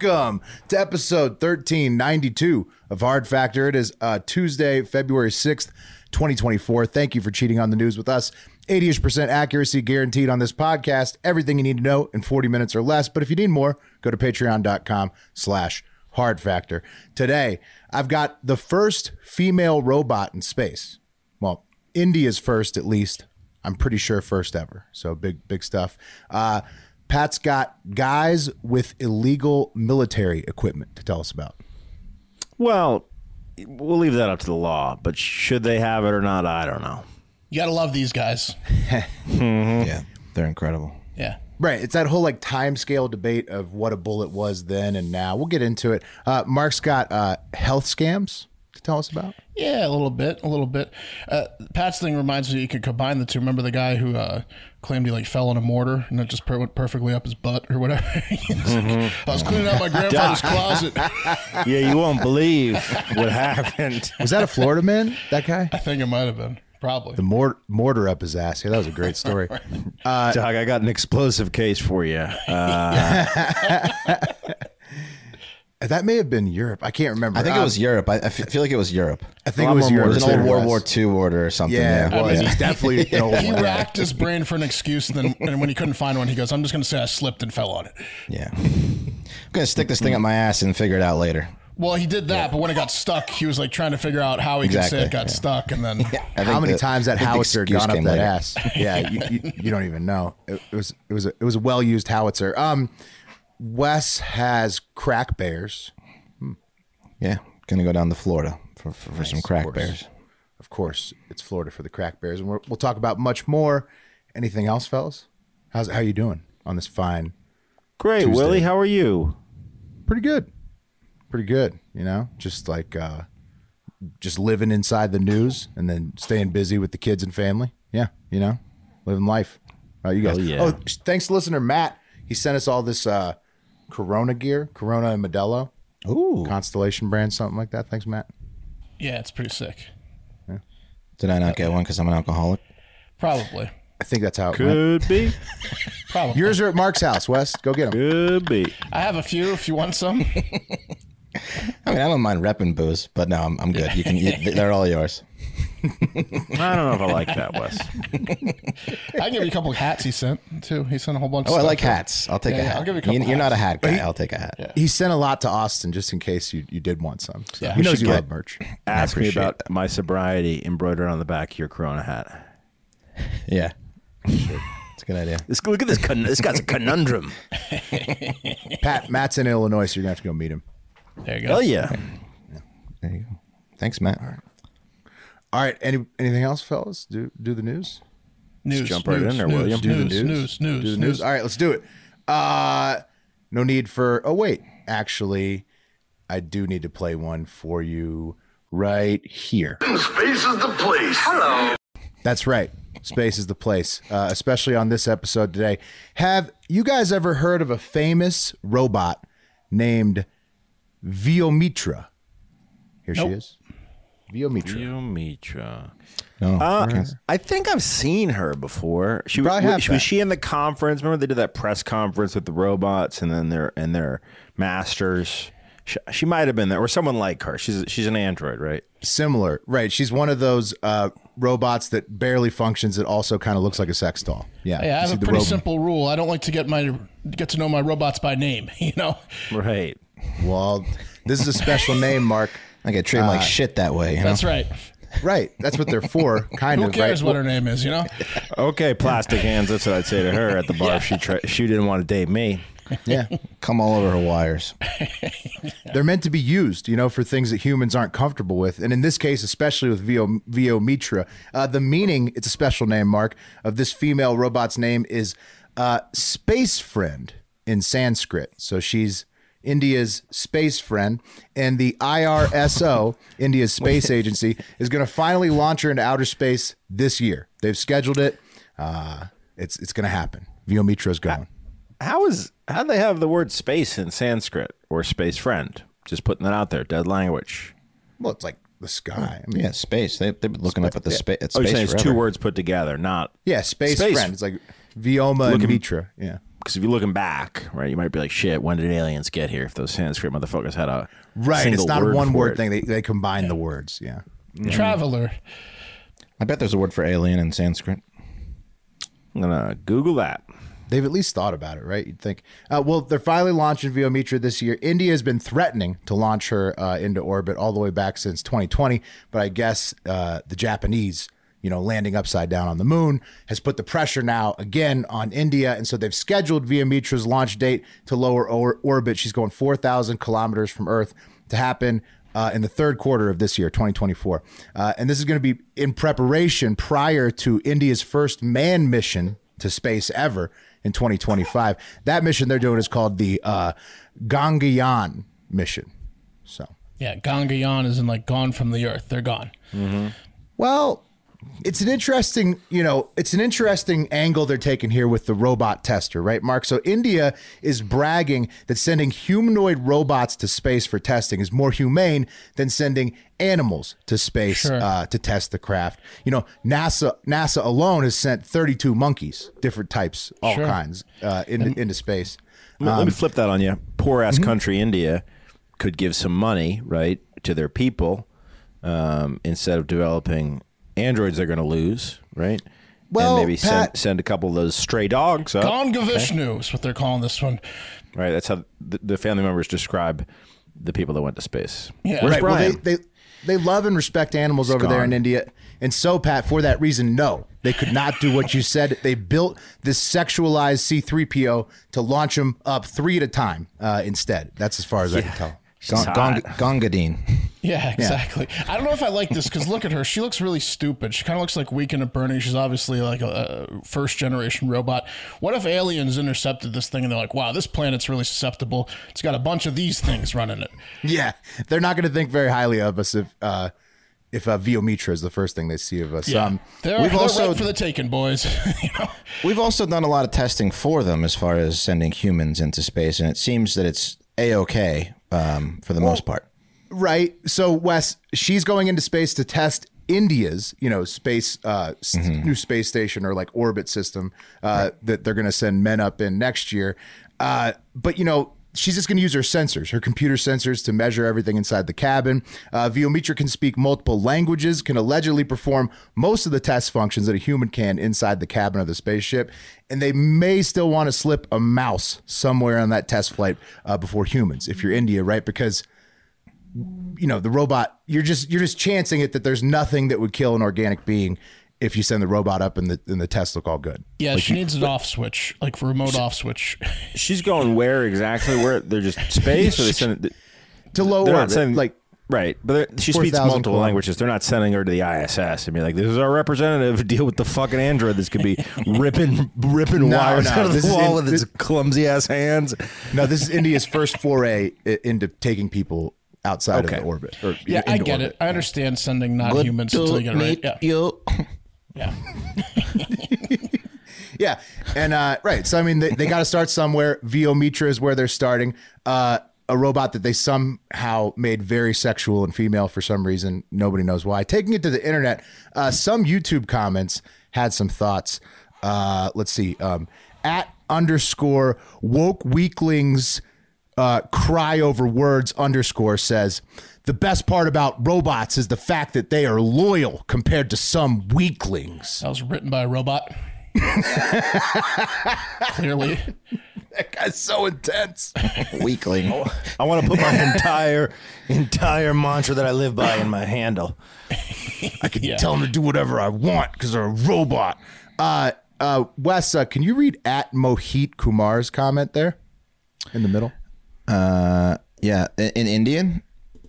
Welcome to episode 1392 of Hard Factor. It is uh, Tuesday, February 6th, 2024. Thank you for cheating on the news with us. 80ish percent accuracy guaranteed on this podcast. Everything you need to know in 40 minutes or less. But if you need more, go to patreon.com slash hard factor. Today, I've got the first female robot in space. Well, India's first at least. I'm pretty sure first ever. So big, big stuff. Uh, Pat's got guys with illegal military equipment to tell us about. Well, we'll leave that up to the law, but should they have it or not, I don't know. You gotta love these guys. Yeah, they're incredible. Yeah. Right. It's that whole like time scale debate of what a bullet was then and now. We'll get into it. Uh, Mark's got uh, health scams to tell us about. Yeah, a little bit, a little bit. Uh, Pat's thing reminds me you could combine the two. Remember the guy who uh, claimed he like fell in a mortar and it just per- went perfectly up his butt or whatever. He was like, I was cleaning out my grandfather's closet. Yeah, you won't believe what happened. Was that a Florida man? That guy? I think it might have been probably. The mor- mortar up his ass. Yeah, that was a great story. Uh, Doc, I got an explosive case for you. Uh, that may have been Europe. I can't remember. I think it Um, was Europe. I feel like it was Europe. I think it was Europe. It was an old World. War II order or something. Yeah, Yeah, it was. yeah. He's definitely an old he one. racked his brain for an excuse, and then and when he couldn't find one, he goes, "I'm just going to say I slipped and fell on it." Yeah. I'm gonna stick this thing up my ass and figure it out later. Well, he did that, but when it got stuck, he was like trying to figure out how he could say it got yeah. stuck, and then I How many the- times that howitzer excuse gone up that later. ass? Yeah, you, you, you don't even know. It, it was it was a, it was a well used howitzer. Um, Wes has crack bears. Yeah, gonna go down to Florida for, for, for some crack course. bears. Of course, it's Florida for the crack bears, and we're, we'll talk about much more. Anything else, fellas? How's how you doing on this fine? great, Tuesday. Willie. How are you? Pretty good, pretty good. You know, just like uh, just living inside the news and then staying busy with the kids and family. Yeah, you know, living life. All right, you guys. Yeah. Oh, thanks to listener Matt. He sent us all this uh, Corona gear, Corona and Modelo, Ooh, Constellation brand, something like that. Thanks, Matt. yeah, it's pretty sick. did I not get one because I'm an alcoholic? Probably, I think that's how it went. Could be. probably. Yours are at Mark's house, Wes. Go get them. Could be. I have a few if you want some. I mean, I don't mind repping booze, but no, I'm, I'm good. You can, you, they're all yours. I don't know if I like that, Wes. I can give you a couple of hats he sent too. He sent a whole bunch. Oh, of hats. Oh, of I stuff. like hats. I'll take Yeah, a yeah, hat. I'll give you a couple You- You're not a hat guy. I'll take a hat. He sent a lot to Austin just in case you, you did want some. So Yeah. he We knows should you love merch. Ask me appreciate about my sobriety embroidered on the back of your Corona hat. Yeah. It's a good idea. This, look at this. Con- this guy's a conundrum. Pat Matt's in Illinois, so you're gonna have to go meet him. There you go. Oh yeah. There you go. Thanks, Matt. All right. Any anything else, fellas? Do do the news. News, jump right news, in there, news, William. Do the News, news, news, do the news. All right, let's do it. Uh no need for oh wait, actually, I do need to play one for you right here. Space is the place. Hello. That's right. Space is the place, uh, especially on this episode today. Have you guys ever heard of a famous robot named Vyommitra? Here she Nope. Mitra. Viomitra. Geomitra. No. Uh, I think I've seen her before. She Probably have, was, was she in the conference? Remember they did that press conference with the robots and then their and their masters. She, she might have been there, or someone like her. She's she's an android, right? Similar, right? She's one of those uh, robots that barely functions. That also kind of looks like a sex doll. Yeah, Hey, I have a pretty robo- simple rule. I don't like to get my get to know my robots by name. You know, Right. Well, this is a special name, Mark. I get treated Uh, like shit that way. You know? that's right. Right, that's what they're for. Kind of. Who of. cares right? what her name is? You know, Okay, plastic hands. That's what I'd say to her at the bar. If she tri- she didn't want to date me. yeah, Come all over her wires. they're meant to be used, you know, for things that humans aren't comfortable with. And in this case, especially with Vio, Vyommitra, uh, the meaning, it's a special name, Mark, of this female robot's name is uh, Space Friend in Sanskrit. So she's India's space friend. And the ISRO, India's space agency, is going to finally launch her into outer space this year. They've scheduled it. Uh, it's it's going to happen. Vyommitra's going. How is how do they have the word space in Sanskrit or space friend? Just putting that out there. Dead language. Well, it's like the sky. I mean, Yeah, space. They, they've been looking up at the space. At Oh, you're saying it's forever. two words put together, not Yeah, space, Space- friend. It's like Vioma and Mitra. Yeah. Because if you're looking back, right, you might be like, "Shit, when did aliens get here?" If those Sanskrit motherfuckers had a Right. single It's not a one word it. thing. They, they combine the words. Yeah. traveler. I bet there's a word for alien in Sanskrit. I'm gonna Google that. They've at least thought about it, right? You'd think. Uh, well, they're finally launching Vyommitra this year. India has been threatening to launch her uh, into orbit all the way back since 2020, but I guess uh, the Japanese, you know, landing upside down on the moon has put the pressure now again on India, and so they've scheduled Vyommitra's launch date to lower or- orbit. She's going 4,000 kilometers from Earth to happen uh, in the third quarter of this year, 2024. Uh, and this is going to be in preparation prior to India's first manned mission to space ever in 2025. That mission they're doing is called the uh, Gaganyaan mission. So, Yeah, Gangayaan is in like gone from the earth. They're gone. well, it's an interesting, you know, it's an interesting angle they're taking here with the robot tester, right, Mark? So India is bragging that sending humanoid robots to space for testing is more humane than sending animals to space Sure. uh, to test the craft. You know, NASA NASA alone has sent 32 monkeys, different types, all Sure. kinds, uh, into, into space. Let Um, me flip that on you. Poor mm-hmm. ass country India could give some money, right, to their people um, instead of developing androids they're going to lose, right? Well, and maybe send, Pat- send a couple of those stray dogs up. Ganga Vishnu is what they're calling this one. Right. That's how the, the family members describe the people that went to space. Yeah. Where's right. Well, they, they they love and respect animals over there in. India, and so Pat, for that reason, no, they could not do what you said. They built this sexualized C three PO to launch them up three at a time uh, instead. That's as far as I can tell. She's Gong, gong, Gongadine. Yeah, exactly. I don't know if I like this because look at her. She looks really stupid. She kind of looks like Weekend at Bernie. She's obviously like a, a first generation robot. What if aliens intercepted this thing and they're like, wow, this planet's really susceptible. It's got a bunch of these things running it. Yeah, they're not going to think very highly of us if uh, if uh, Vyommitra is the first thing they see of us. Yeah. Um, they're we've they're also- right for the taking, boys. you know? We've also done a lot of testing for them as far as sending humans into space, and it seems that it's a okay um, for the most part. Right. So Wes, she's going into space to test India's, you know, space uh s- new space station or like orbit system uh that they're going to send men up in next year. Uh but you know, she's just going to use her sensors, her computer sensors to measure everything inside the cabin. Uh Vyommitra can speak multiple languages, can allegedly perform most of the test functions that a human can inside the cabin of the spaceship, and they may still want to slip a mouse somewhere on that test flight uh, before humans if you're India, right? Because you know the robot you're just you're just chancing it that there's nothing that would kill an organic being if you send the robot up and the and the tests look all good Yeah, she needs an off switch, like a remote off switch. She's going where exactly? Where they're just space, or they send it? to low They're not sending like right, but she 4,000 speaks multiple kilometers. languages. They're not sending her to the ISS and be like, "This is our representative. Deal with the fucking android This gonna be ripping ripping No, wires no, out of this the wall in- with its clumsy ass hands." no this is india's first foray into taking people outside Okay. of the orbit or Yeah, I get orbit. it. I understand sending non humans until you get it right. Yeah. you. yeah. Yeah, and uh, right. So I mean, they, they got to start somewhere. Vyommitra is where they're starting. Uh, a robot that they somehow made very sexual and female for some reason. Nobody knows why. Taking it to the internet, uh, some YouTube comments had some thoughts. Uh, let's see. Um, at underscore woke weaklings uh, cry over words underscore says the best part about robots is the fact that they are loyal compared to some weaklings. That was written by a robot. Clearly. That guy's so intense. Weakling. I want to put my entire entire mantra that I live by in my handle. I can tell them to do whatever I want because they're a robot. Uh, uh, Wes, uh, can you read at Mohit Kumar's comment there in the middle? Uh, yeah, in, in Indian.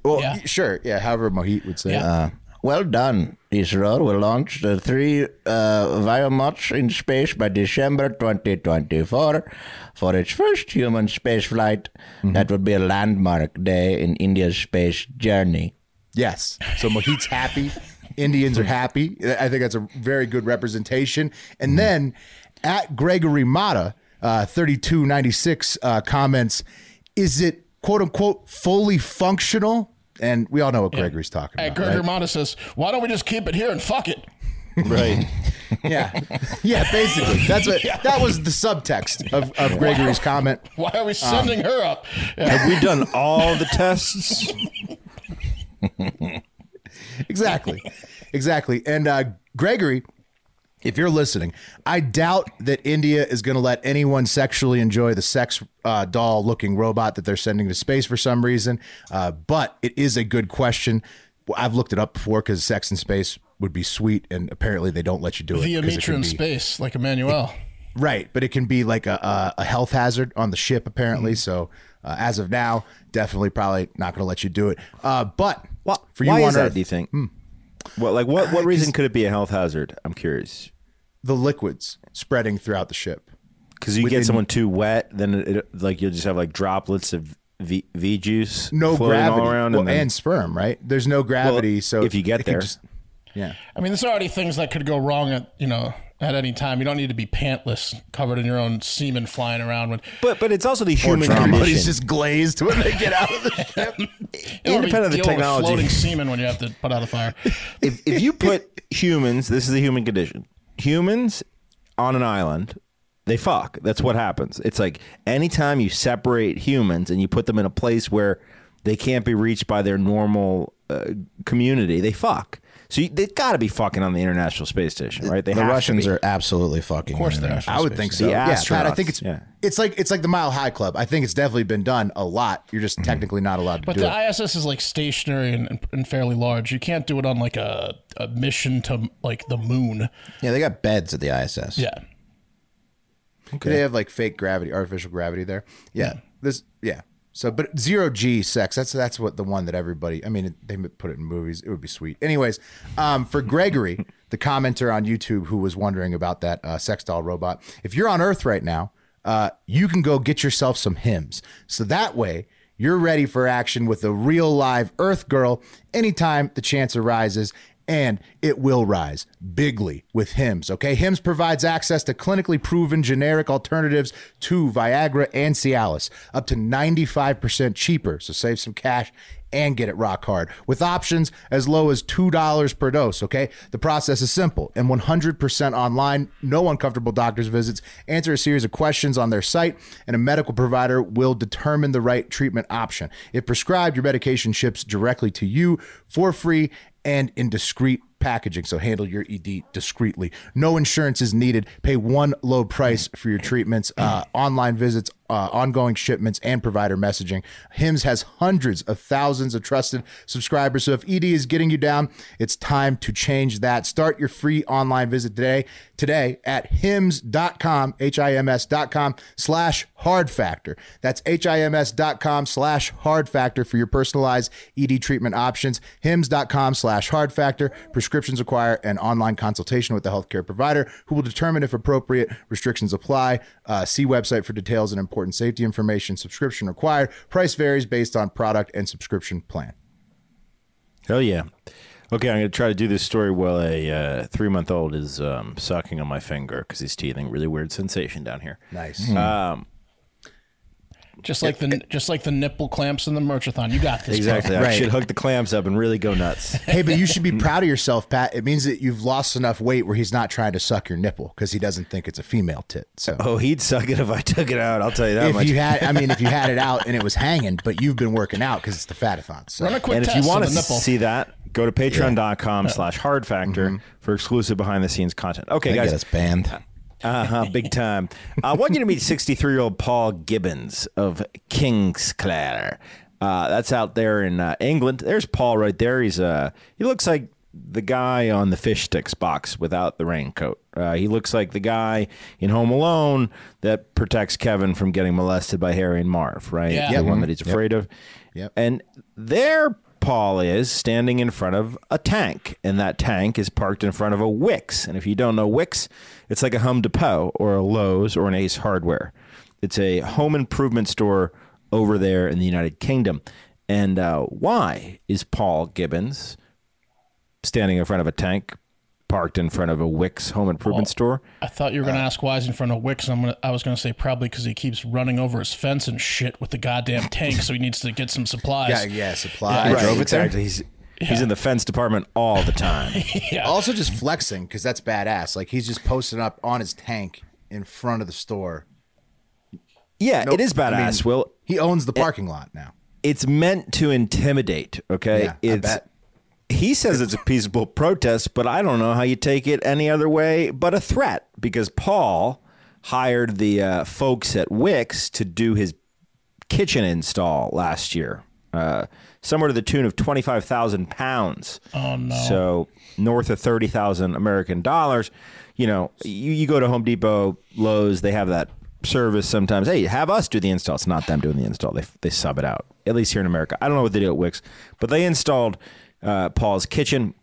Well, Yeah. sure. Yeah, however Mohit would say. Yeah. Uh, well done. Israel will launch the three uh, Viamots in space by December 2024 for its first human space flight. That would be a landmark day in India's space journey. Yes. So Mohit's happy. Indians are happy. I think that's a very good representation. And then at Gregory Mata, uh, 3296 uh, comments, is it quote unquote fully functional? And we all know what Gregory's talking Hey, about. Gregor right? Mata says, why don't we just keep it here and fuck it? Right. Yeah. Yeah, basically. That's what that was the subtext of, of Gregory's comment. Why are we sending her up? Yeah. Have we done all the tests? exactly exactly and uh gregory if you're listening i doubt that india is going to let anyone sexually enjoy the sex uh, doll looking robot that they're sending to space for some reason uh, but it is a good question i've looked it up before because sex in space would be sweet and apparently they don't let you do it Via 'cause it Mitra in space, like Emmanuel. Right, but it can be like a, a, a health hazard on the ship, apparently. So, uh, as of now, definitely probably not going to let you do it. Uh, but for you Why on is that? Earth, Do you think? What like what what reason could it be a health hazard? I'm curious. the liquids spreading throughout the ship. Because you Within- get someone too wet, then it, it- like you'll just have like droplets of V, v juice, No floating gravity all around, well, and, then, and sperm, right? There's no gravity, Well, so if you get it could there. yeah. I mean, there's already things that could go wrong at you know at any time. You don't need to be pantless, covered in your own semen, flying around. When but but it's also the human Everybody's condition. just glazed when they get out of the ship. you don't wanna be Independent of the dealing with technology. floating semen when you have to put out a fire. if if you put humans, this is the human condition. Humans on an island, they fuck. That's what happens. It's like anytime you separate humans and you put them in a place where they can't be reached by their normal uh, community, they fuck. So you, they've got to be fucking on the International Space Station, right? They The have Russians are absolutely fucking. Of course they are. I would think so. The yeah, Pat, I think it's yeah. it's like it's like the Mile High Club. I think it's definitely been done a lot. You're just mm-hmm. technically not allowed to But do the it. ISS is like stationary and, and fairly large. You can't do it on like a, a mission to like the moon. Yeah, they got beds at the ISS. Yeah. Do They have like fake gravity, artificial gravity there. Yeah, mm. this yeah. So, but zero G sex. That's that's what the one that everybody. I mean, they put it in movies. It would be sweet. Anyways, um, for Gregory, the commenter on YouTube who was wondering about that uh, sex doll robot, if you're on Earth right now, uh, you can go get yourself some HIMS. So that way. You're ready for action with a real live Earth girl anytime the chance arises and it will rise bigly with HIMS. Okay, HIMS provides access to clinically proven generic alternatives to Viagra and Cialis, up to 95% cheaper. So save some cash and get it rock hard with options as low as $2 per dose. Okay, the process is simple and 100% online, no uncomfortable doctor's visits. Answer a series of questions on their site, and a medical provider will determine the right treatment option. If prescribed, your medication ships directly to you for free and in discreet packaging. So handle your ED discreetly. No insurance is needed. Pay one low price for your treatments, uh, online visits, uh, ongoing shipments, and provider messaging. HIMS has hundreds of thousands of trusted subscribers. So if ED is getting you down, it's time to change that. Start your free online visit today, today at HIMS.com, H-I-M-S.com slash hard factor. That's H-I-M-S.com slash hard factor for your personalized ED treatment options. HIMS.com slash hard factor. Prescriptions require an online consultation with the healthcare provider who will determine if appropriate restrictions apply. Uh, see website for details and important safety information. Subscription required. Price varies based on product and subscription plan. Hell yeah. Okay, I'm going to try to do this story while a uh, three month old is um, sucking on my finger because he's teething. Really weird sensation down here. Nice. Um, Just like the just like the nipple clamps in the merchathon. You got this. bro. Exactly. I Right. should hook the clamps up and really go nuts. hey, but you should be proud of yourself, Pat. It means that you've lost enough weight where he's not trying to suck your nipple because he doesn't think it's a female tit. So Oh, he'd suck it if I took it out. I'll tell you that if much. you had, I mean, if you had it out and it was hanging, but you've been working out because it's the fatathon. So Run a quick and if test you want of to the nipple. see that, go to patreon.com slash hard factor mm-hmm. for exclusive behind the scenes content. Okay, They guys. get us banned. Uh huh. Big time. I want you to meet 63 year old Paul Gibbons of Kingsclere. Uh, that's out there in uh, England. There's Paul right there. He's uh, he looks like the guy on the fish sticks box without the raincoat. Uh, he looks like the guy in Home Alone that protects Kevin from getting molested by Harry and Marv, right? Yeah. The Yep. one that he's afraid of. Yep. And there Paul is standing in front of a tank, and that tank is parked in front of a Wickes. And if you don't know Wickes, it's like a Home Depot or a Lowe's or an Ace Hardware. It's a home improvement store over there in the United Kingdom. And uh, why is Paul Gibbons standing in front of a tank parked in front of a Wickes home improvement store? I thought you were going to uh, ask why he's in front of Wickes. I'm gonna, I was going to say probably because he keeps running over his fence and shit with the goddamn tank, so he needs to get some supplies. yeah, yeah, supply. Right, drove it there? exactly. He's, he's in the fence department all the time. Also, just flexing because that's badass. Like he's just posting up on his tank in front of the store. Yeah, Nope. it is I mean, badass. Will He owns the parking lot now. it's meant to intimidate. Okay, Yeah, I it's. He says it's a peaceable protest, but I don't know how you take it any other way but a threat because Paul hired the uh, folks at Wickes to do his kitchen install last year, uh, somewhere to the tune of twenty five thousand pounds. Oh no. So north of thirty thousand American dollars. You know, you, you go to Home Depot, Lowe's, they have that service sometimes. Hey, have us do the install. It's not them doing the install. They they sub it out. At least here in America. I don't know what they do at Wickes, but they installed uh, Paul's kitchen,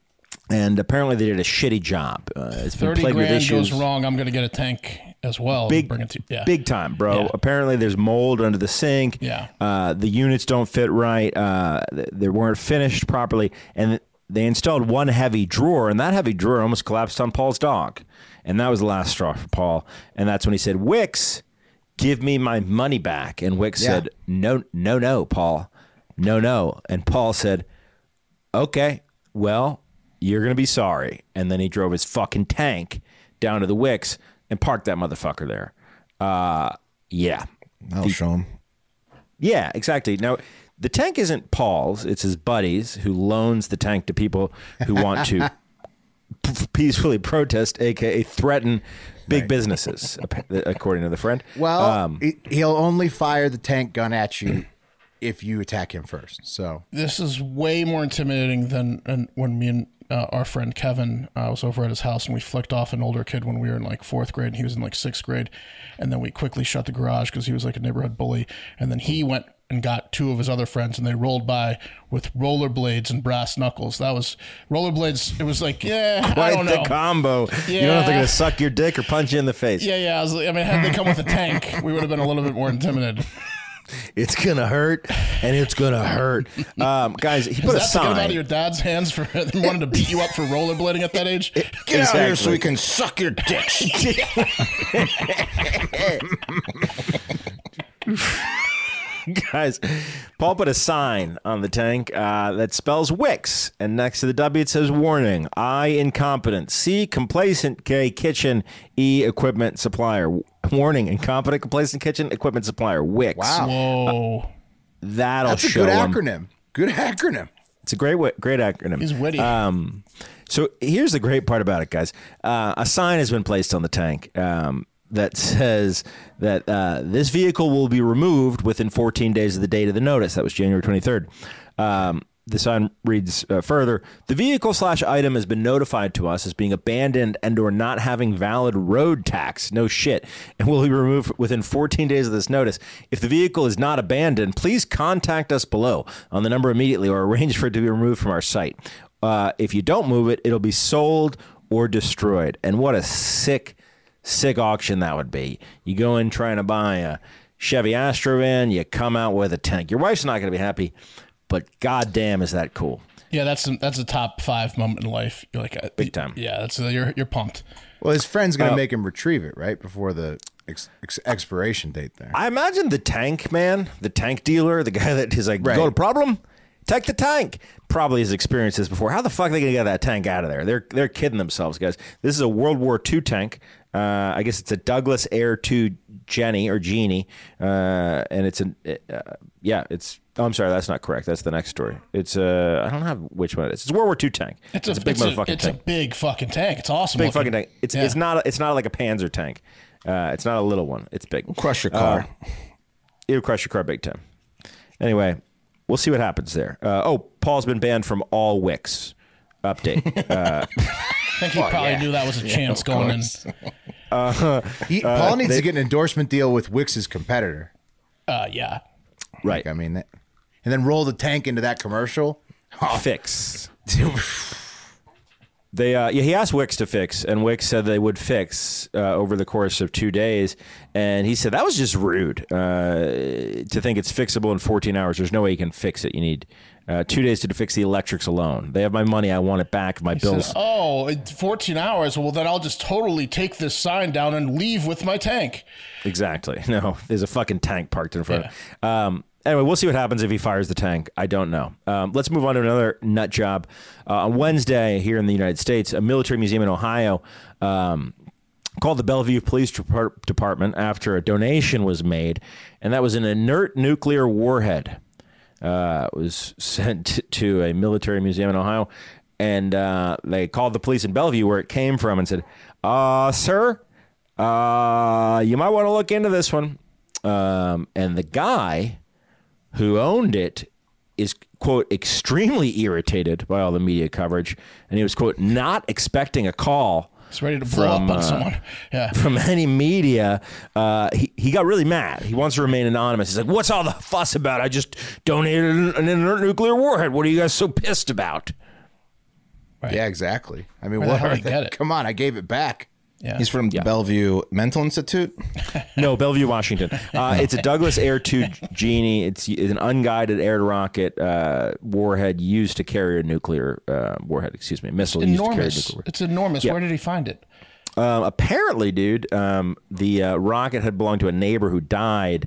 and apparently they did a shitty job. Uh, it's been Thirty plagued with grand issues. goes wrong. I'm going to get a tank as well. Big, bring it to yeah. big time, bro. Yeah. Apparently, there's mold under the sink. Yeah. Uh, the units don't fit right. Uh, they weren't finished properly, and they installed one heavy drawer, and that heavy drawer almost collapsed on Paul's dog, and that was the last straw for Paul. And that's when he said, "Wickes, give me my money back." And Wickes Yeah. said, "No, no, no, Paul, no, no." And Paul said, "Okay, well, you're gonna be sorry." And then he drove his fucking tank down to the Wickes and parked that motherfucker there. Uh, yeah, I'll show him. yeah, exactly. Now, the tank isn't Paul's; it's his buddies who loans the tank to people who want to p- peacefully protest, aka threaten big businesses, according to the friend. Well, Um, he'll only fire the tank gun at you if you attack him first. So this is way more intimidating than when me and uh, our friend Kevin uh, was over at his house and we flicked off an older kid when we were in like fourth grade and he was in like sixth grade, and then we quickly shut the garage because he was like a neighborhood bully, and then he went and got two of his other friends and they rolled by with rollerblades and brass knuckles. That was rollerblades. It was like yeah, I quite don't the know. combo. You don't know if they're gonna suck your dick or punch you in the face. yeah, yeah. I was. like- I mean, had they come with a tank, we would have been a little bit more intimidated. It's gonna hurt, and it's gonna hurt. Um, guys, he put a That's to get out of your dad's hands for wanting to beat you up for rollerblading at that age. Get out here so Exactly. we can suck your dicks. Guys, Paul put a sign on the tank uh, that spells Wickes, and next to the W it says "Warning: I incompetent. C complacent. K kitchen. E equipment supplier. Warning: Incompetent, complacent kitchen equipment supplier. Wickes. Wow. Whoa. That'll that's a show good 'em. acronym. Good acronym. It's a great, great acronym. He's witty. Um, so here's the great part about it, guys. Uh, a sign has been placed on the tank um, that says that uh, this vehicle will be removed within 14 days of the date of the notice. That was January 23rd. Um, the sign reads uh, further: The vehicle slash item has been notified to us as being abandoned and or not having valid road tax. No shit, and will be removed within 14 days of this notice. If the vehicle is not abandoned, please contact us below on the number immediately or arrange for it to be removed from our site. Uh, if you don't move it, it'll be sold or destroyed. And what a sick, sick auction that would be. You go in trying to buy a Chevy Astrovan, you come out with a tank. Your wife's not going to be happy, but goddamn, is that cool? yeah, that's a, that's a top five moment in life. You're like uh, Big time. Yeah, that's uh, you're you're pumped. Well, his friend's Uh, gonna make him retrieve it right before the. ex- ex- expiration date there. I imagine the tank man, the tank dealer, the guy that is like, Right. Got a problem? Take the tank." Probably has experienced this before. How the fuck are they gonna get that tank out of there? They're they're kidding themselves, guys. This is a World War II tank. Uh, I guess it's a Douglas Air Two Jenny or Jeannie, uh, and it's an uh, yeah. It's oh, I'm sorry, that's not correct. That's the next story. It's uh, I don't have which one it is. It's a World War II tank. It's a, big it's a, motherfucking it's tank. a big fucking tank. It's awesome. big looking. fucking tank. It's Yeah. it's not a, it's not like a Panzer tank. Uh, it's not a little one. It's big. Crush your car. It'll crush your car big time. Anyway, we'll see what happens there. Uh, oh, Paul's been banned from all Wickes. Update. Uh, I think he probably knew that was a chance going in. He, Paul needs to get an endorsement deal with Wickes's competitor. Uh, yeah. right. I mean, that, and then roll the tank into that commercial. Fix. They uh, yeah, he asked Wickes to fix, and Wickes said they would fix uh, over the course of two days. And he said that was just rude uh, to think it's fixable in 14 hours. There's no way you can fix it. You need uh, two days to fix the electrics alone. They have my money. I want it back. My bills. Says, oh, 14 hours. Well, then I'll just totally take this sign down and leave with my tank. Exactly. No, there's a fucking tank parked in front. Um, anyway, we'll see what happens if he fires the tank. I don't know. Um, let's move on to another nut job. Uh, on Wednesday, here in the United States, a military museum in Ohio um, called the Bellevue Police Department after a donation was made, and that was an inert nuclear warhead. Uh, it was sent to a military museum in Ohio, and uh, they called the police in Bellevue, where it came from, and said, uh, "Sir, uh, you might want to look into this one." Um, and the guy who owned it is quote extremely irritated by all the media coverage, and he was quote not expecting a call It's ready to blow From, up on uh, someone. Yeah. from any media. Uh, he, he got really mad. He wants to remain anonymous. He's like, What's all the fuss about? I just donated an, an inert nuclear warhead. What are you guys so pissed about? Yeah, exactly. I mean, Where the what hell are he they- get it? Come on, I gave it back. Yeah. He's from the Bellevue Mental Institute. No, Bellevue, Washington. Uh, it's a Douglas Air 2 Genie. It's, it's an unguided air to rocket uh, warhead used to carry a nuclear uh, warhead, excuse me, missile used to carry a enormous. nuclear It's enormous. Yeah. Where did he find it? Um, apparently, dude, um, the uh, rocket had belonged to a neighbor who died,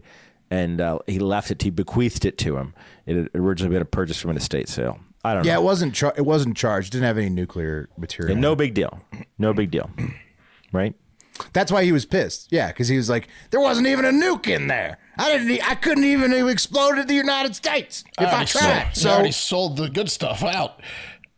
and uh, he left it. He bequeathed it to him. It had originally been a purchase from an estate sale. I don't Yeah, know. it wasn't. Char- it wasn't charged. Didn't have any nuclear material. no big deal. No big deal. Right? That's why he was pissed. Yeah, because he was like, there wasn't even a nuke in there. I didn't. e- I couldn't even have exploded the United States if I, already tried. sold, So I already sold the good stuff out.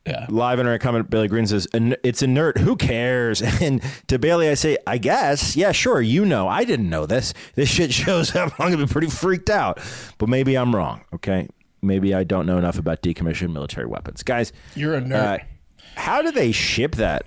Yeah. Live internet comment. Billy Green says "In- it's inert. Who cares? And to Bailey, I say, I guess. Yeah, sure. You know, I didn't know this. This shit shows up. I'm gonna be pretty freaked out. But maybe I'm wrong. Okay. Maybe I don't know enough about decommissioned military weapons, guys. You're a nerd. Uh, how do they ship that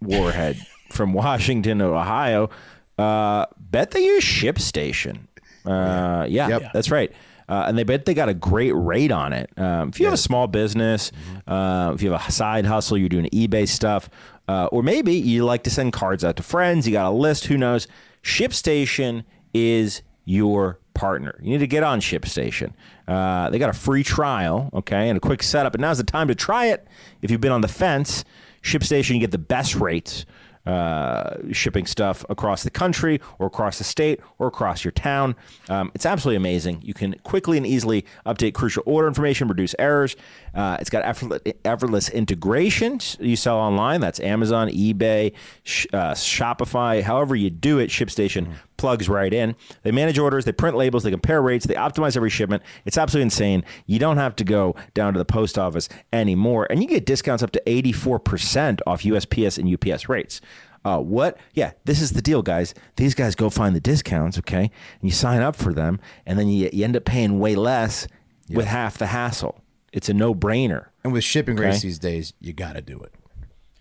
warhead from Washington to Ohio? Uh, bet they use ShipStation. Uh, yeah, Yep. that's right. Uh, and they bet they got a great rate on it. Um, if you have a small business, uh, if you have a side hustle, you're doing eBay stuff, uh, or maybe you like to send cards out to friends, you got a list, who knows? ShipStation is your partner. You need to get on ShipStation. Uh, they got a free trial, okay, and a quick setup. And now's the time to try it. If you've been on the fence, ShipStation, you get the best rates uh, shipping stuff across the country or across the state or across your town. Um, it's absolutely amazing. You can quickly and easily update crucial order information, reduce errors. Uh, it's got effortless, integration you sell online. That's Amazon, eBay, sh- uh, Shopify. However you do it, ShipStation plugs right in. They manage orders, they print labels, they compare rates, they optimize every shipment. It's absolutely insane. You don't have to go down to the post office anymore, and you get discounts up to 84% off USPS and UPS rates. Uh, what? Yeah, this is the deal, guys. These guys go find the discounts, okay? And you sign up for them, and then you, you end up paying way less with half the hassle. It's a no brainer. and with shipping rates these days, you got to do it.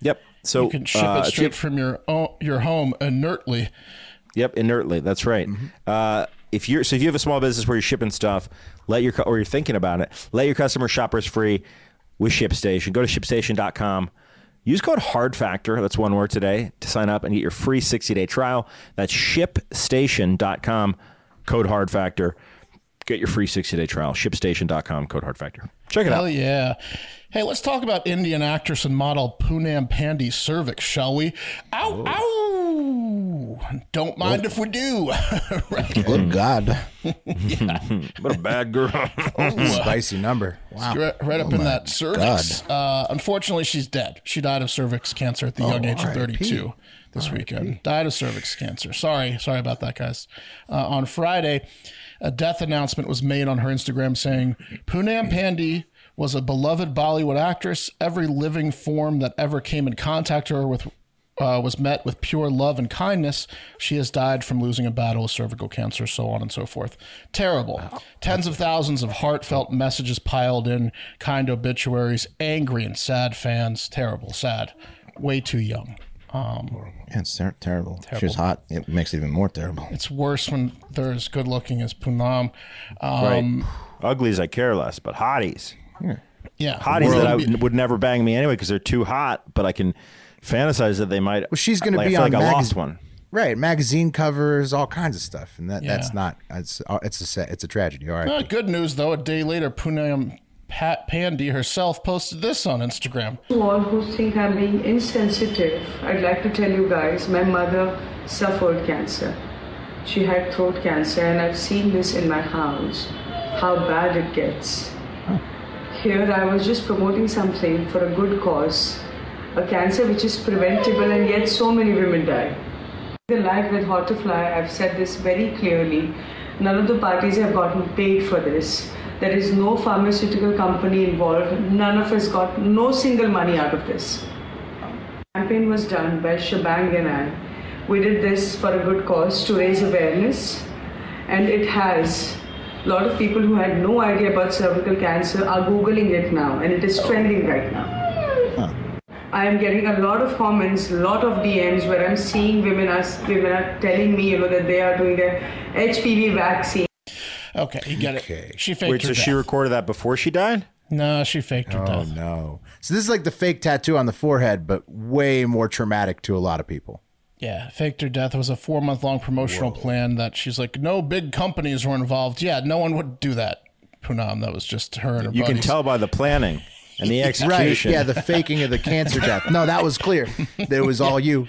Yep. So you can ship uh, it if you- straight from your o- your home inertly. Yep, inertly. That's right. Uh, if you're so if you have a small business where you're shipping stuff, let your or you're thinking about it, let your customers shoppers free with ShipStation. Go to ShipStation.com. Use code HardFactor, that's one word today, to sign up and get your free 60 day trial. That's ShipStation.com, code HardFactor. Get your free 60 day trial. ShipStation.com, code HardFactor. Check it Hell out. Hell yeah. Hey, let's talk about Indian actress and model Poonam Pandey cervix, shall we? Ow, ow. Don't mind if we do. right. Good God. What a bad girl. Spicy number. Wow. Right, right up in that cervix. Uh, unfortunately, she's dead. She died of cervix cancer at the young age of R.I.P. 32 this weekend. Died of cervix cancer. Sorry, sorry about that, guys. Uh, on Friday, a death announcement was made on her Instagram saying, Poonam Pandey was a beloved Bollywood actress. Every living form that ever came in contact her with uh, was met with pure love and kindness. She has died from losing a battle with cervical cancer, so on and so forth. Terrible. Tens of thousands of heartfelt messages piled in, kind obituaries, angry and sad fans. Terrible, sad. Way too young. Um, Yeah, it's ter- terrible. She was hot. It makes it even more terrible. it's worse when they're as good looking as Poonam. Um, right. Uglies, I care less, but hotties. Yeah. Hotties World- that I would- would never bang me anyway because they're too hot, but I can fantasize that they might. Well, she's going to be I feel on like I lost one. Right, magazine covers, all kinds of stuff, and that, that's not. It's uh, it's a it's a tragedy. All right. Uh, good news, though. A day later, Poonam Pat Pandey herself posted this on Instagram. To all who think I'm being insensitive, I'd like to tell you guys my mother suffered cancer. She had throat cancer, and I've seen this in my house how bad it gets. Here, I was just promoting something for a good cause, a cancer which is preventable, and yet so many women die. The life with Hortifly, I've said this very clearly. None of the parties have gotten paid for this. There is no pharmaceutical company involved. None of us got no single money out of this. Campaign was done by Schbang and I. We did this for a good cause to raise awareness, and it has. A lot of people who had no idea about cervical cancer are googling it now, and it is trending right now. I am getting a lot of comments, a lot of DMs where I'm seeing women are women are telling me, you know, that they are doing their HPV vaccine. Okay, you get Okay. it. She faked Wait, her so death. she recorded that before she died? no, she faked her death. Oh death. no! So this is like the fake tattoo on the forehead, but way more traumatic to a lot of people. Yeah, faked her death. Was a four month long promotional plan that she's like, no big companies were involved. Yeah, no one would do that. Poonam, that was just her and her You can tell by the planning and the execution. Right? Yeah, the faking of the cancer death. No, that was clear. That it was all you.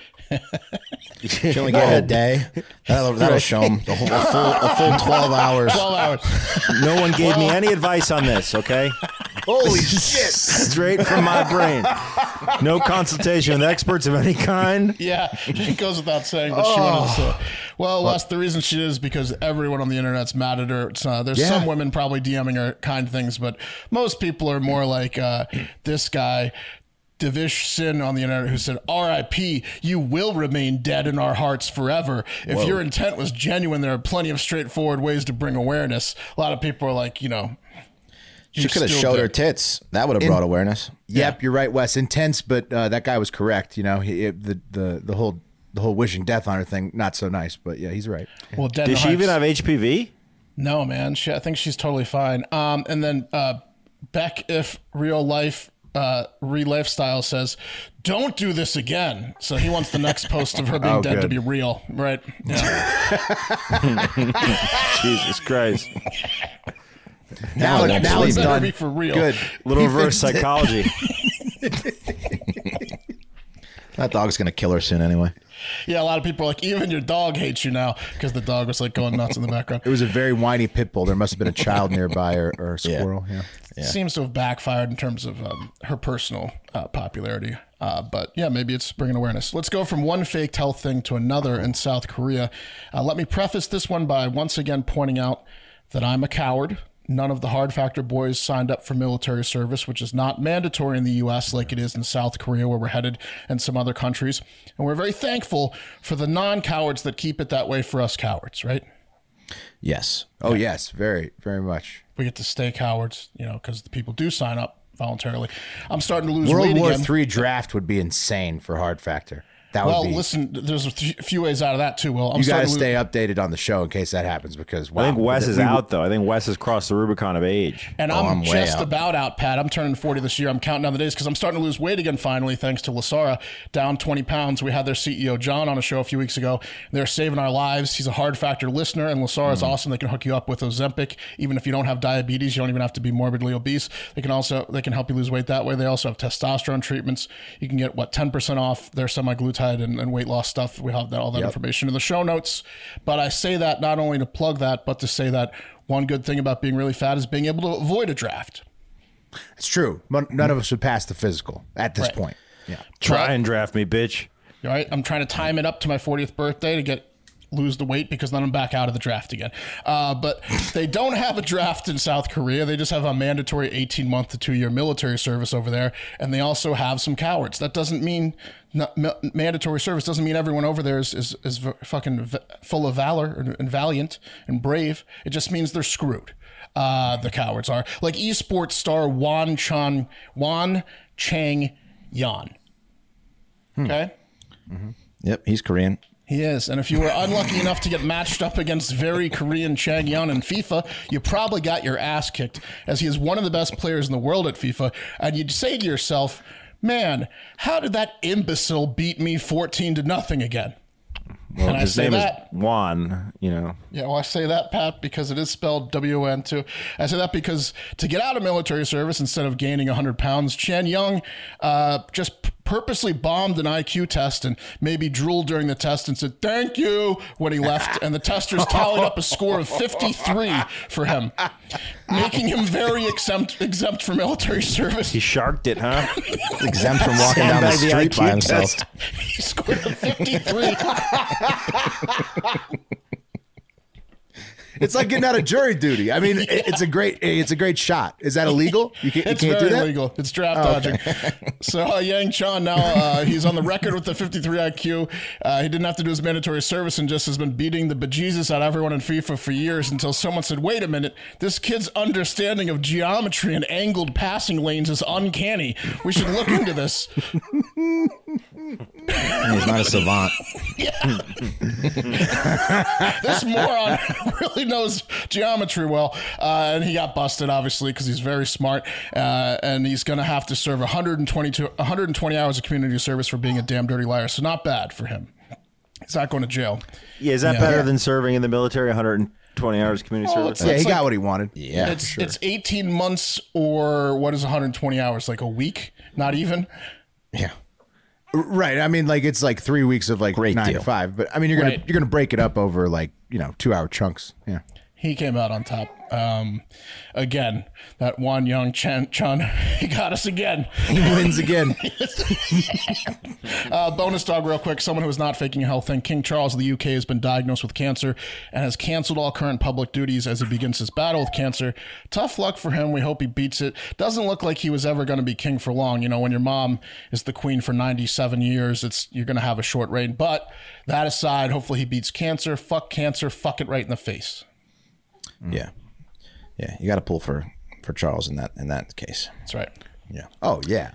She only gave it a day. That'll, that'll show them the whole, a, full, a full 12 hours. 12 hours. no one gave me any advice on this, okay? Holy shit! Straight from my brain. No consultation with experts of any kind. Yeah, it goes without saying, but she wanted to say. Well, Wes, the reason she is because everyone on the internet's mad at her. Uh, there's Yeah. some women probably DMing her kind things, but most people are more like uh, this guy. Devish Sin on the internet who said, RIP, you will remain dead in our hearts forever. If your intent was genuine, there are plenty of straightforward ways to bring awareness. A lot of people are like, you know, She you're could have still showed her tits. That would have brought awareness. Yep, you're right, Wes. Intense, but uh, that guy was correct. You know, he, it, the the the whole the whole wishing death on her thing, not so nice. But yeah, he's right. Well, dead Did the she even have HPV? No, man. She, I think she's totally fine. Um, and then uh, Beck, if real life, uh, re lifestyle says, "Don't do this again." So he wants the next post of her being Oh, dead to be real, right? Yeah. Jesus Christ. Now, Now now, they'll he's done. be for real. Good. Little reverse psychology. That dog's going to kill her soon anyway. yeah, a lot of people are like, even your dog hates you now because the dog was like going nuts in the background. It was a very whiny pit bull. There must have been a child nearby or, or a squirrel. Yeah. Seems to have backfired in terms of um, her personal uh, popularity. Uh, but yeah, maybe it's bringing awareness. Let's go from one faked health thing to another in South Korea. Uh, let me preface this one by once again pointing out that I'm a coward. None of the Hard Factor boys signed up for military service, which is not mandatory in the U.S. like it is in South Korea, where we're headed, and some other countries. And we're very thankful for the non cowards that keep it that way for us cowards, right? Yes. Oh yes, very very much. We get to stay cowards, you know, because the people do sign up voluntarily. I'm starting to lose World weight War again. Three draft would be insane for Hard Factor. That would Well, be. listen, there's a th- few ways out of that too. Well, I'm you got to to stay lose- updated on the show in case that happens because wow, I think Wes is we- out though. I think Wes has crossed the Rubicon of age. And Oh, I'm, I'm just out. about out, Pat. I'm turning 40 this year. I'm counting down the days because I'm starting to lose weight again finally, thanks to Lasara. Down 20 pounds. We had their CEO, John, on a show a few weeks ago. They're saving our lives. He's a hard factor listener, and Lasara Mm. is awesome. They can hook you up with Ozempic. Even if you don't have diabetes, you don't even have to be morbidly obese. They can also they can help you lose weight that way. They also have testosterone treatments. You can get, what, 10% off their semaglutide semaglutide and, and weight loss stuff. We have that, all that information in the show notes. But I say that not only to plug that, but to say that one good thing about being really fat is being able to avoid a draft. It's true. But none of us would pass the physical at this Right. point. Yeah. Try and draft me, bitch. All right, I'm trying to time it up to my 40th birthday to get lose the weight because then I'm back out of the draft again. Uh, but they don't have a draft in South Korea. They just have a mandatory 18 month to two year military service over there, and they also have some cowards. That doesn't mean not, ma- mandatory service doesn't mean everyone over there is is, is v- fucking v- full of valor and, valiant and brave. It just means they're screwed. Uh, the cowards are like esports star Wan Chan Wan Chang Yan. Okay. Yep, he's Korean. He is. And if you were unlucky enough to get matched up against very Korean Chang Yun in FIFA, you probably got your ass kicked, as he is one of the best players in the world at FIFA. And you'd say to yourself, man, how did that imbecile beat me 14 to nothing again? Well, And I say name that- is Juan. You know, Yeah, well, I say that, Pat, because it is spelled W O N too. I say that because to get out of military service instead of gaining 100 pounds, Chen Young uh, just purposely bombed an IQ test and maybe drooled during the test and said, thank you, when he left. And the testers tallied up a score of 53 for him, making him very exempt, exempt from military service. he sharked it, huh? Exempt from walking down the Sandbag the street by himself. test. He scored a 53. It's like getting out of jury duty. I mean, it- it's a great it's a great shot. Is that illegal? You can't, you It's can't very do that. illegal. It's draft dodging. so uh, Yang Chan now uh, he's on the record with the 53 IQ. Uh, he didn't have to do his mandatory service and just has been beating the bejesus out of everyone in FIFA for years until someone said, "Wait a minute, this kid's understanding of geometry and angled passing lanes is uncanny. We should look into this." He's not a savant. this moron really knows geometry well, uh, and he got busted obviously because he's very smart, uh, and he's going to have to serve 122 120 hours of community service for being a damn dirty liar. So not bad for him. He's not going to jail. Yeah, is that Yeah. better than serving in the military 120 hours community Well, service? it's- Yeah, he like- got what he wanted. Yeah, it's sure. it's 18 months or what is 120 hours? Like a week? Not even. yeah. Right. I mean, like it's like three weeks of like Great nine deal. to five. But I mean, you're gonna Right. you're gonna break it up over like you know two hour chunks. Yeah. He came out on top. Um, again, that one young Chen Chun, he got us again. He wins again. Uh, bonus dog, real quick. Someone who is not faking a health thing. King Charles of the UK has been diagnosed with cancer and has canceled all current public duties as he begins his battle with cancer. Tough luck for him. We hope he beats it. Doesn't look like he was ever going to be king for long. You know, when your mom is the queen for 97 years, it's you're going to have a short reign. But that aside, hopefully he beats cancer. Fuck cancer. Fuck it right in the face. Yeah. Yeah. You got to pull for for Charles in that in that case. That's right. Yeah. Oh yeah.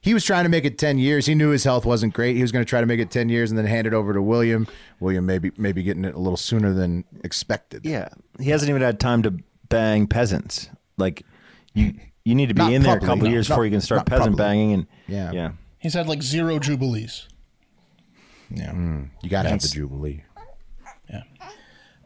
He was trying to make it ten years. He knew his health wasn't great. He was going to try to make it ten years and then hand it over to William. William maybe maybe getting it a little sooner than expected. Yeah, he hasn't even had time to bang peasants. Like you, you need to be Not in there a couple no. years Not- before you can start peasant properly. banging. And Yeah. yeah, He's had like zero jubilees. Yeah. Mm. You got to have the jubilee. Yeah.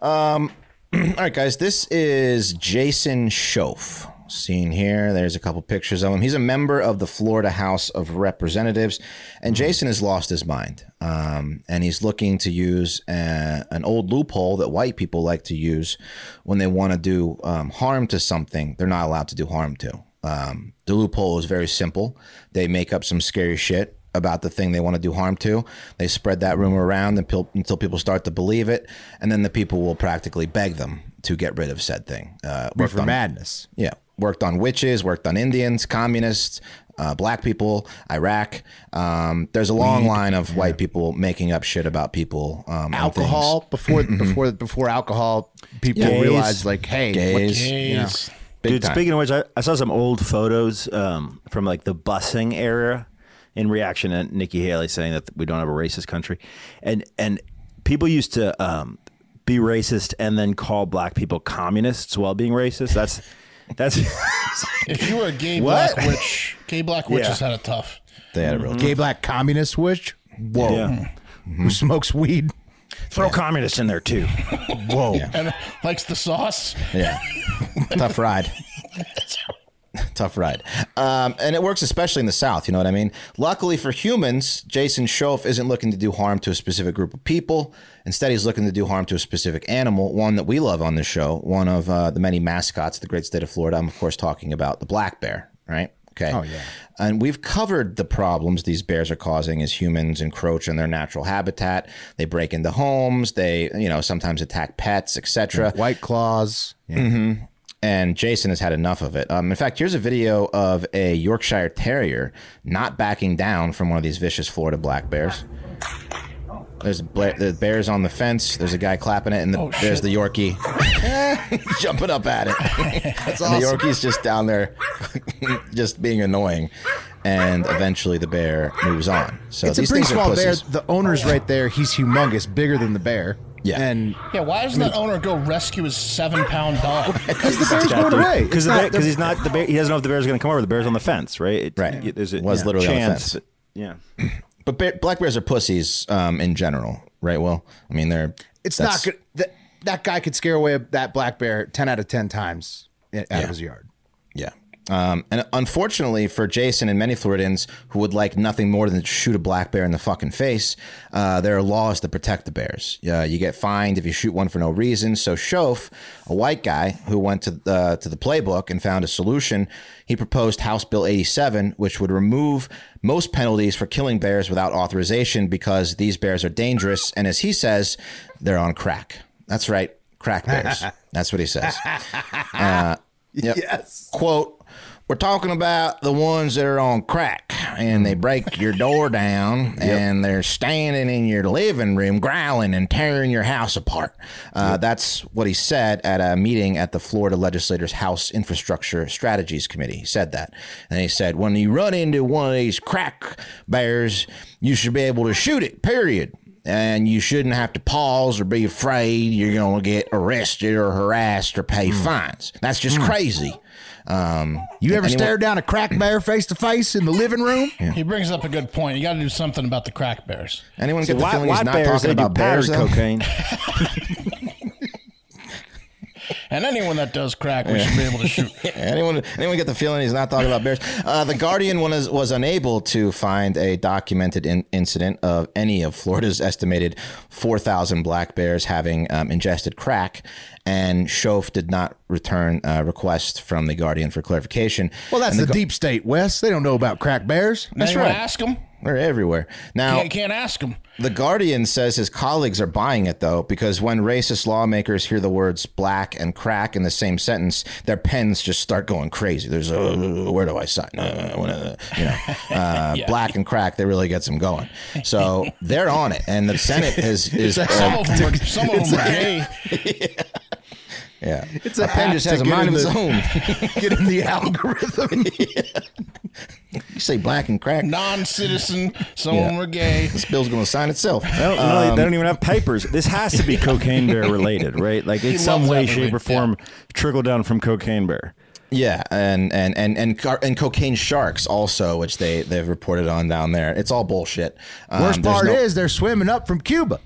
jubilee. All right, guys. This is Jason Shoaf. Seen here, there's a couple pictures of him. He's a member of the Florida House of Representatives, and Jason has lost his mind. Um, and he's looking to use a, an old loophole that white people like to use when they want to do um, harm to something they're not allowed to do harm to. Um, the loophole is very simple. They make up some scary shit about the thing they want to do harm to. They spread that rumor around until, until people start to believe it, and then the people will practically beg them to get rid of said thing. Uh, worked Reefer on- madness. Yeah, worked on witches, worked on Indians, communists, uh, black people, Iraq. Um, there's a long line of white people making up shit about people. Um, and Alcohol before Mm-hmm. before before alcohol, people Gays. realized like, hey, what- Gays. you know, Gays. Big dude. time. Speaking of which, I, I saw some old photos um, from like the busing era in reaction to Nikki Haley saying that we don't have a racist country, and and people used to um, be racist and then call black people communists while being racist. That's that's If you were a gay What? black witch, gay black witches had it tough. they had a real gay black communist witch. Whoa, Yeah. who smokes weed? throw communists in there too. Whoa, And likes the sauce. yeah tough ride. tough ride. Um, and it works especially in the South, you know what I mean? Luckily for humans, Jason Shoaf isn't looking to do harm to a specific group of people. Instead, he's looking to do harm to a specific animal, one that we love on this show, one of uh, the many mascots of the great state of Florida. I'm, of course, talking about the black bear, right? Okay. Oh, yeah. And we've covered the problems these bears are causing as humans encroach on their natural habitat. They break into homes. They, you know, sometimes attack pets, etc. White claws. Yeah. And Jason has had enough of it. Um, in fact, here's a video of a Yorkshire Terrier not backing down from one of these vicious Florida black bears. There's bla- the bears on the fence. There's a guy clapping it, and the, Oh, there's the Yorkie jumping up at it. That's And the. Yorkie's just down there, just being annoying. And eventually, the bear moves on. So It's a pretty small bear. The owner's right there. He's humongous, bigger than the bear. Yeah. And Yeah, why doesn't that owner go rescue his seven pound dog? because the bear's going away. Because It's not- because he's not the bear. He doesn't know if the bear's going to come over. The bear's on the fence, right? It, Right. it- There's a Was literally on the chance. fence. Yeah. But bear, black bears are pussies um, in general, right? Well, I mean, they're. It's not good. That, that guy could scare away that black bear 10 out of 10 times out of his yard. Yeah. Um, and unfortunately for Jason and many Floridians who would like nothing more than to shoot a black bear in the fucking face, uh, there are laws that protect the bears. Uh, you get fined if you shoot one for no reason. So Shoaf, a white guy who went to the, to the playbook and found a solution, he proposed House Bill 87, which would remove most penalties for killing bears without authorization because these bears are dangerous. And as he says, they're on crack. That's right, crack bears. That's what he says. Uh, yep. Yes. Quote, we're talking about the ones that are on crack and they break your door down and they're standing in your living room growling and tearing your house apart. Uh, That's what he said at a meeting at the Florida Legislators House Infrastructure Strategies Committee. He said that. And he said, when you run into one of these crack bears, you should be able to shoot it, period and you shouldn't have to pause or be afraid you're going to get arrested or harassed or pay fines. That's just crazy. Um, You ever anyone- stared down a crack bear face to face in the living room? He brings up a good point. You got to do something about the crack bears. Anyone So get the why, feeling why he's not bears? talking about bears? though? cocaine. And anyone that does crack, we should be able to shoot. anyone anyone get the feeling he's not talking about bears? Uh, the Guardian was was unable to find a documented in, incident of any of Florida's estimated four thousand black bears having um, ingested crack, and Shoaf did not return a request from the Guardian for clarification. Well, that's And the, Gu- deep state, Wes. They don't know about crack bears. That's right. Ask him. They're everywhere now. Can't, can't ask him. The Guardian says his colleagues are buying it though, because when racist lawmakers hear the words black and crack in the same sentence, their pens just start going crazy. There's uh, where do I sign? Uh, uh, you know, uh, black and crack. They really gets them going. So they're on it, and the Senate has is Some of them are, some of them are gay. yeah. It's a A pen just to has a get mind in of its the- own. Get in the algorithm. You say black and crack. Non-citizen. Some Yeah. of them are gay. This bill's going to sign itself. They don't, no, they don't even have papers. This has to be cocaine bear related, right? Like in some way, shape, movie, or form, trickle down from cocaine bear. Yeah, and and and and and cocaine sharks also, which they they've reported on down there. It's all bullshit. Um, Worst part no- is they're swimming up from Cuba.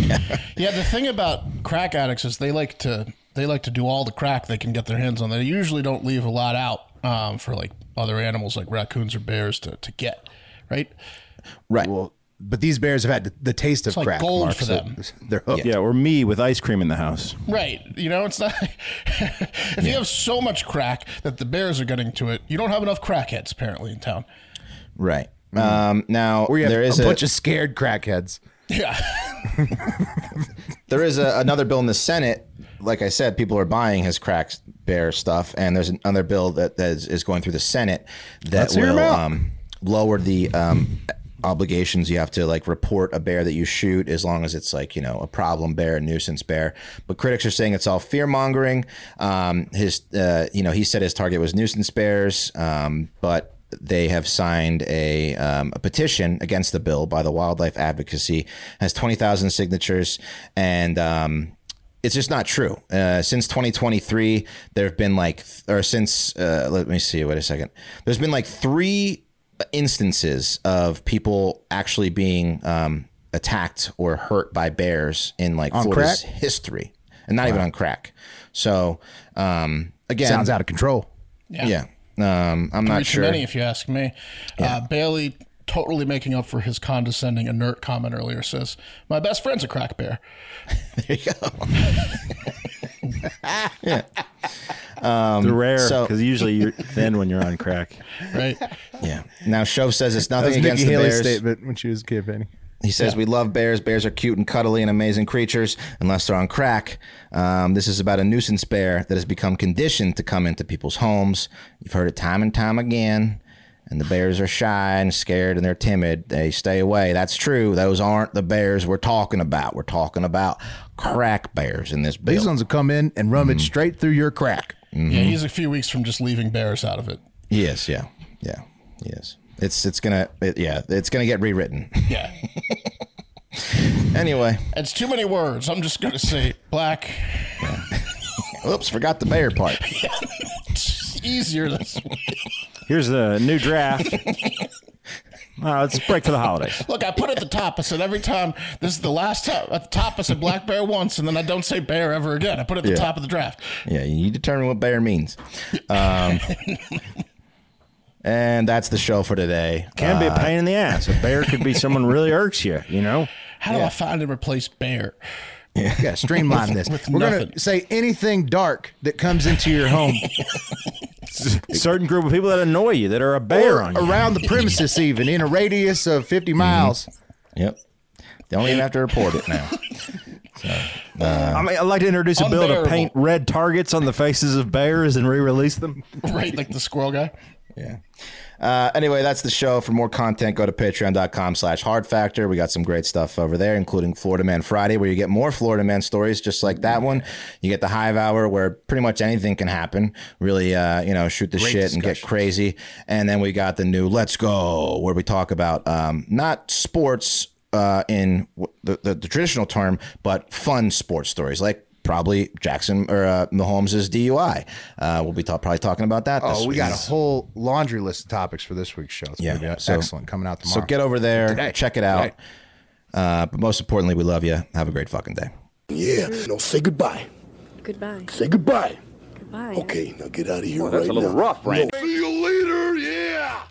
Yeah, the thing about crack addicts is they like to they like to do all the crack they can get their hands on. They usually don't leave a lot out um, for like other animals like raccoons or bears to, to get. Right? right. Well, but these bears have had the, the taste of like crack. gold Mark, for so them. They're hooked. Yeah, or me with ice cream in the house. Right. You know, it's not. if you have so much crack that the bears are getting to it, you don't have enough crackheads apparently in town. right. Um, now We have there is a, a, bunch of scared crackheads. Yeah. there is a, another bill in the Senate. Like I said, people are buying his crack bear stuff, and there's another bill that, that is, is going through the Senate that Let's will um, lower the um, obligations you have to like report a bear that you shoot as long as it's like you know a problem bear, a nuisance bear. But critics are saying it's all fear mongering. Um, his, uh, you know, he said his target was nuisance bears, um, but they have signed a, um, a petition against the bill by the Wildlife Advocacy has twenty thousand signatures and. Um, it's just not true. Uh, since 2023, there have been like, or since, uh, let me see, wait a second. There's been like three instances of people actually being um, attacked or hurt by bears in like On Florida's crack? history, and not even on crack. So, um, again, Sounds out of control. Yeah. yeah. Um, I'm not Three sure. too many, if you ask me. Uh, Bailey, totally making up for his condescending, inert comment earlier, says, "My best friend's a crack bear." There you go. They're rare so- because usually you're thin when you're on crack. Right? Yeah. Now, Shove says it's That nothing was against Nikki the Haley's Bears. statement when she was campaigning. He says, We love bears. Bears are cute and cuddly and amazing creatures unless they're on crack. Um, this is about a nuisance bear that has become conditioned to come into people's homes. You've heard it time and time again. And the bears are shy and scared and they're timid. They stay away. That's true. Those aren't the bears we're talking about. We're talking about crack bears in this bill. These ones will come in and rummage straight through your crack. Yeah, he's a few weeks from just leaving bears out of it. Yes, yeah, yeah, yes. It's it's gonna it, yeah it's gonna get rewritten. Yeah. anyway, It's too many words. I'm just going to say black. oops, forgot the bear part. It's easier this way. Here's the new draft. Uh, let's break for the holidays. Look, I put at the top. I said every time this is the last time at the top. I said black bear once, and then I don't say bear ever again. I put it at the Yeah. top of the draft. Yeah, you determine what bear means. Um, and that's the show for today. Can be a uh, pain in the ass. A bear could be someone really irks you. You know. How do I find and replace bear? Yeah, gotta streamline this. With We're nothing. gonna say anything dark that comes into your home certain group of people that annoy you that are a bear or on you. around the premises, even in a radius of 50 mm-hmm. miles. Yep. They don't even have to report it now. Uh, I mean, I'd like to introduce a bill to Unbearable. paint red targets on the faces of bears and re-release them. Right, like the squirrel guy. Yeah. Uh, anyway, that's the show. For more content, go to patreon.com slash hard factor. We got some great stuff over there, including Florida Man Friday, where you get more Florida Man stories just like that one. You get the Hive Hour, where pretty much anything can happen. Really, uh, you know, shoot the shit and get crazy. And then we got the new Let's Go, where we talk about um, not sports uh, in the, the, the traditional term, but fun sports stories like probably Jackson or uh, Mahomes' DUI. Uh, we'll be ta- probably talking about that. this Oh, we week. got a whole laundry list of topics for this week's show. It's Yeah, be so- excellent coming out tomorrow. So get over there, Today. check it out. Uh, but most importantly, we love you. Have a great fucking day. Yeah, no, say goodbye. Goodbye. Say goodbye. Goodbye. Okay, now get out of here That's right now. rough, Randy. No, see you later.